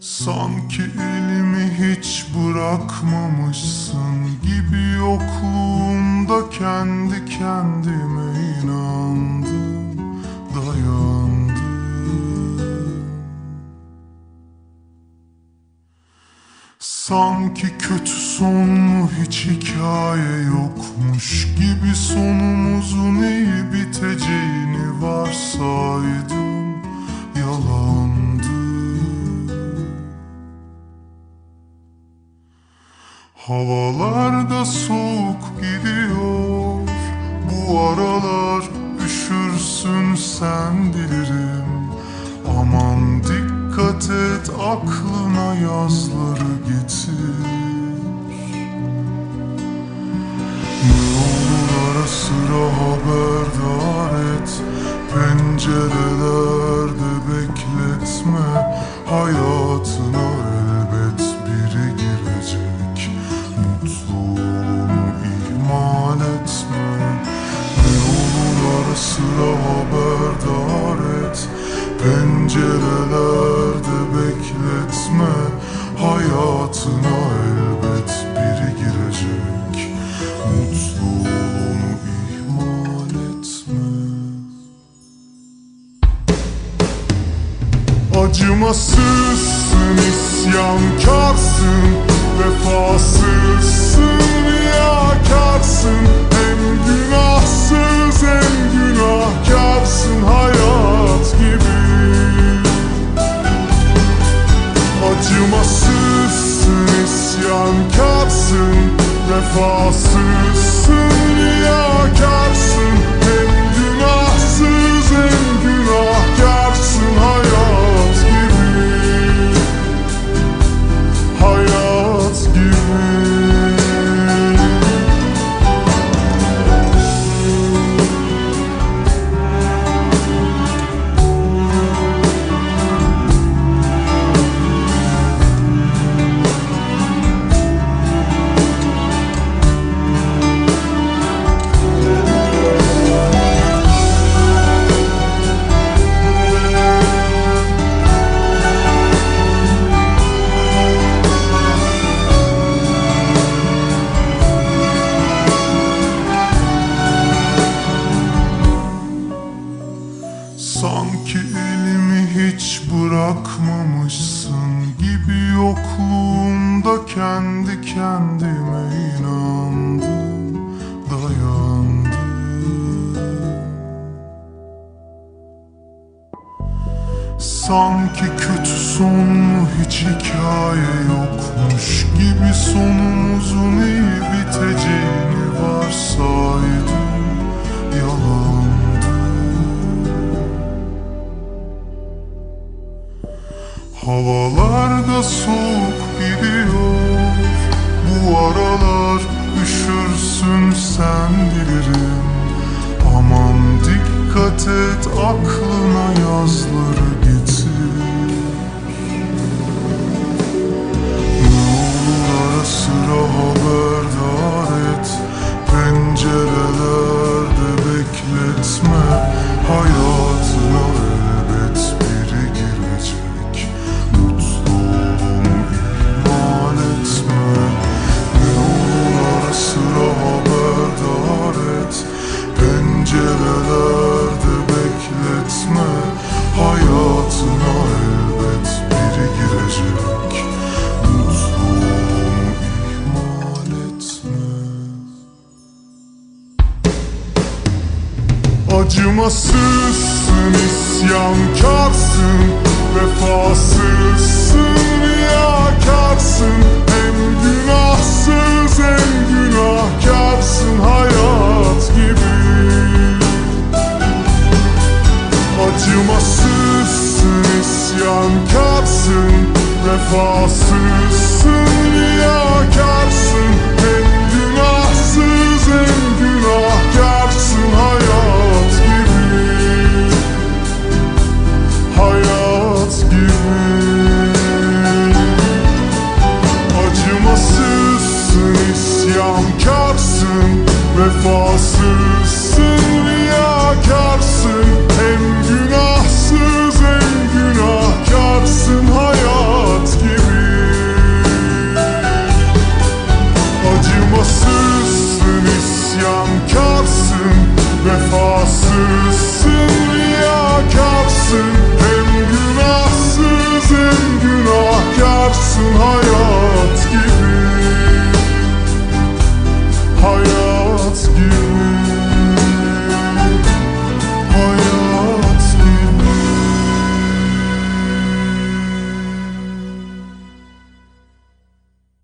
Sanki elimi hiç bırakmamışsın gibi yokluğumda kendi kendime inandım, dayandım. Sanki kötü sonlu hiç hikaye yokmuş gibi sonumuzun Havalarda soğuk gidiyor. Bu aralar üşürsün sen bilirim. Aman dikkat et aklına yazları getir. Ne olur ara sıra haberdar et Pencerelerde sıra haberdar et Pencerelerde bekletme. Hayatına elbet biri girecek. Mutluluğumu ihmal etme. Acımasızsın, isyankarsın. Vefasızsın, riyakarsın Vefasızsın, riyakarsın Hem Sanki elimi hiç bırakmamışsın gibi yokluğumda kendi kendime inandım, dayandım. Sanki kötü sonlu hiç hikaye yokmuş gibi sonumuzun Havalarda soğuk gidiyor Bu aralar üşürsün sen bilirim. Aman dikkat et aklına yazları Acımasızsın, isyankarsın Vefasızsın, riyakarsın. Hem günahsız hem günahkarsın Hayat gibi. Acımasızsın, isyankarsın Vefasızsın, você.